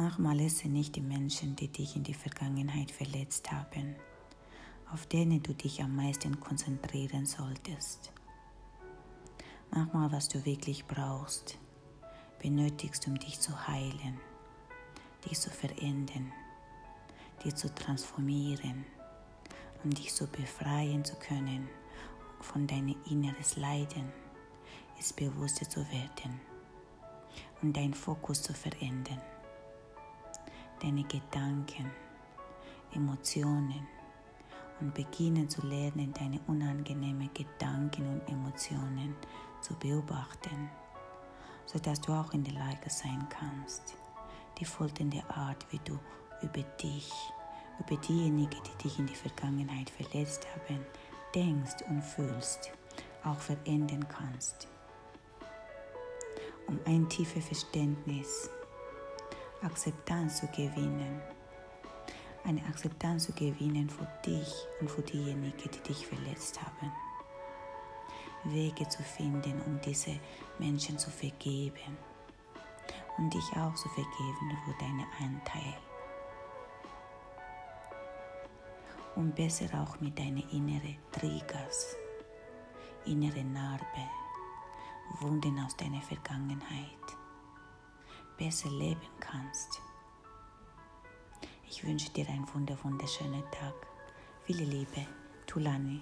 Manchmal ist es nicht die Menschen, die dich in die Vergangenheit verletzt haben, auf denen du dich am meisten konzentrieren solltest. Manchmal, was du wirklich brauchst, benötigst, um dich zu heilen, dich zu verändern, dich zu transformieren, um dich so befreien zu können von deinem inneres Leiden, es bewusster zu werden und deinen Fokus zu verändern. Deine Gedanken, Emotionen und beginnen zu lernen, deine unangenehmen Gedanken und Emotionen zu beobachten, sodass du auch in der Lage sein kannst, die folgende Art, wie du über dich, über diejenigen, die dich in die Vergangenheit verletzt haben, denkst und fühlst, auch verändern kannst. Um ein tiefes Verständnis, Akzeptanz zu gewinnen, eine Akzeptanz zu gewinnen für dich und für diejenigen, die dich verletzt haben. Wege zu finden, um diese Menschen zu vergeben. Und dich auch zu vergeben für deinen Anteil. Um besser auch mit deinen inneren Triggers, innere Narbe, Wunden aus deiner Vergangenheit. Besser leben kannst. Ich wünsche dir einen wunderschönen Tag. Viele Liebe, Tulani.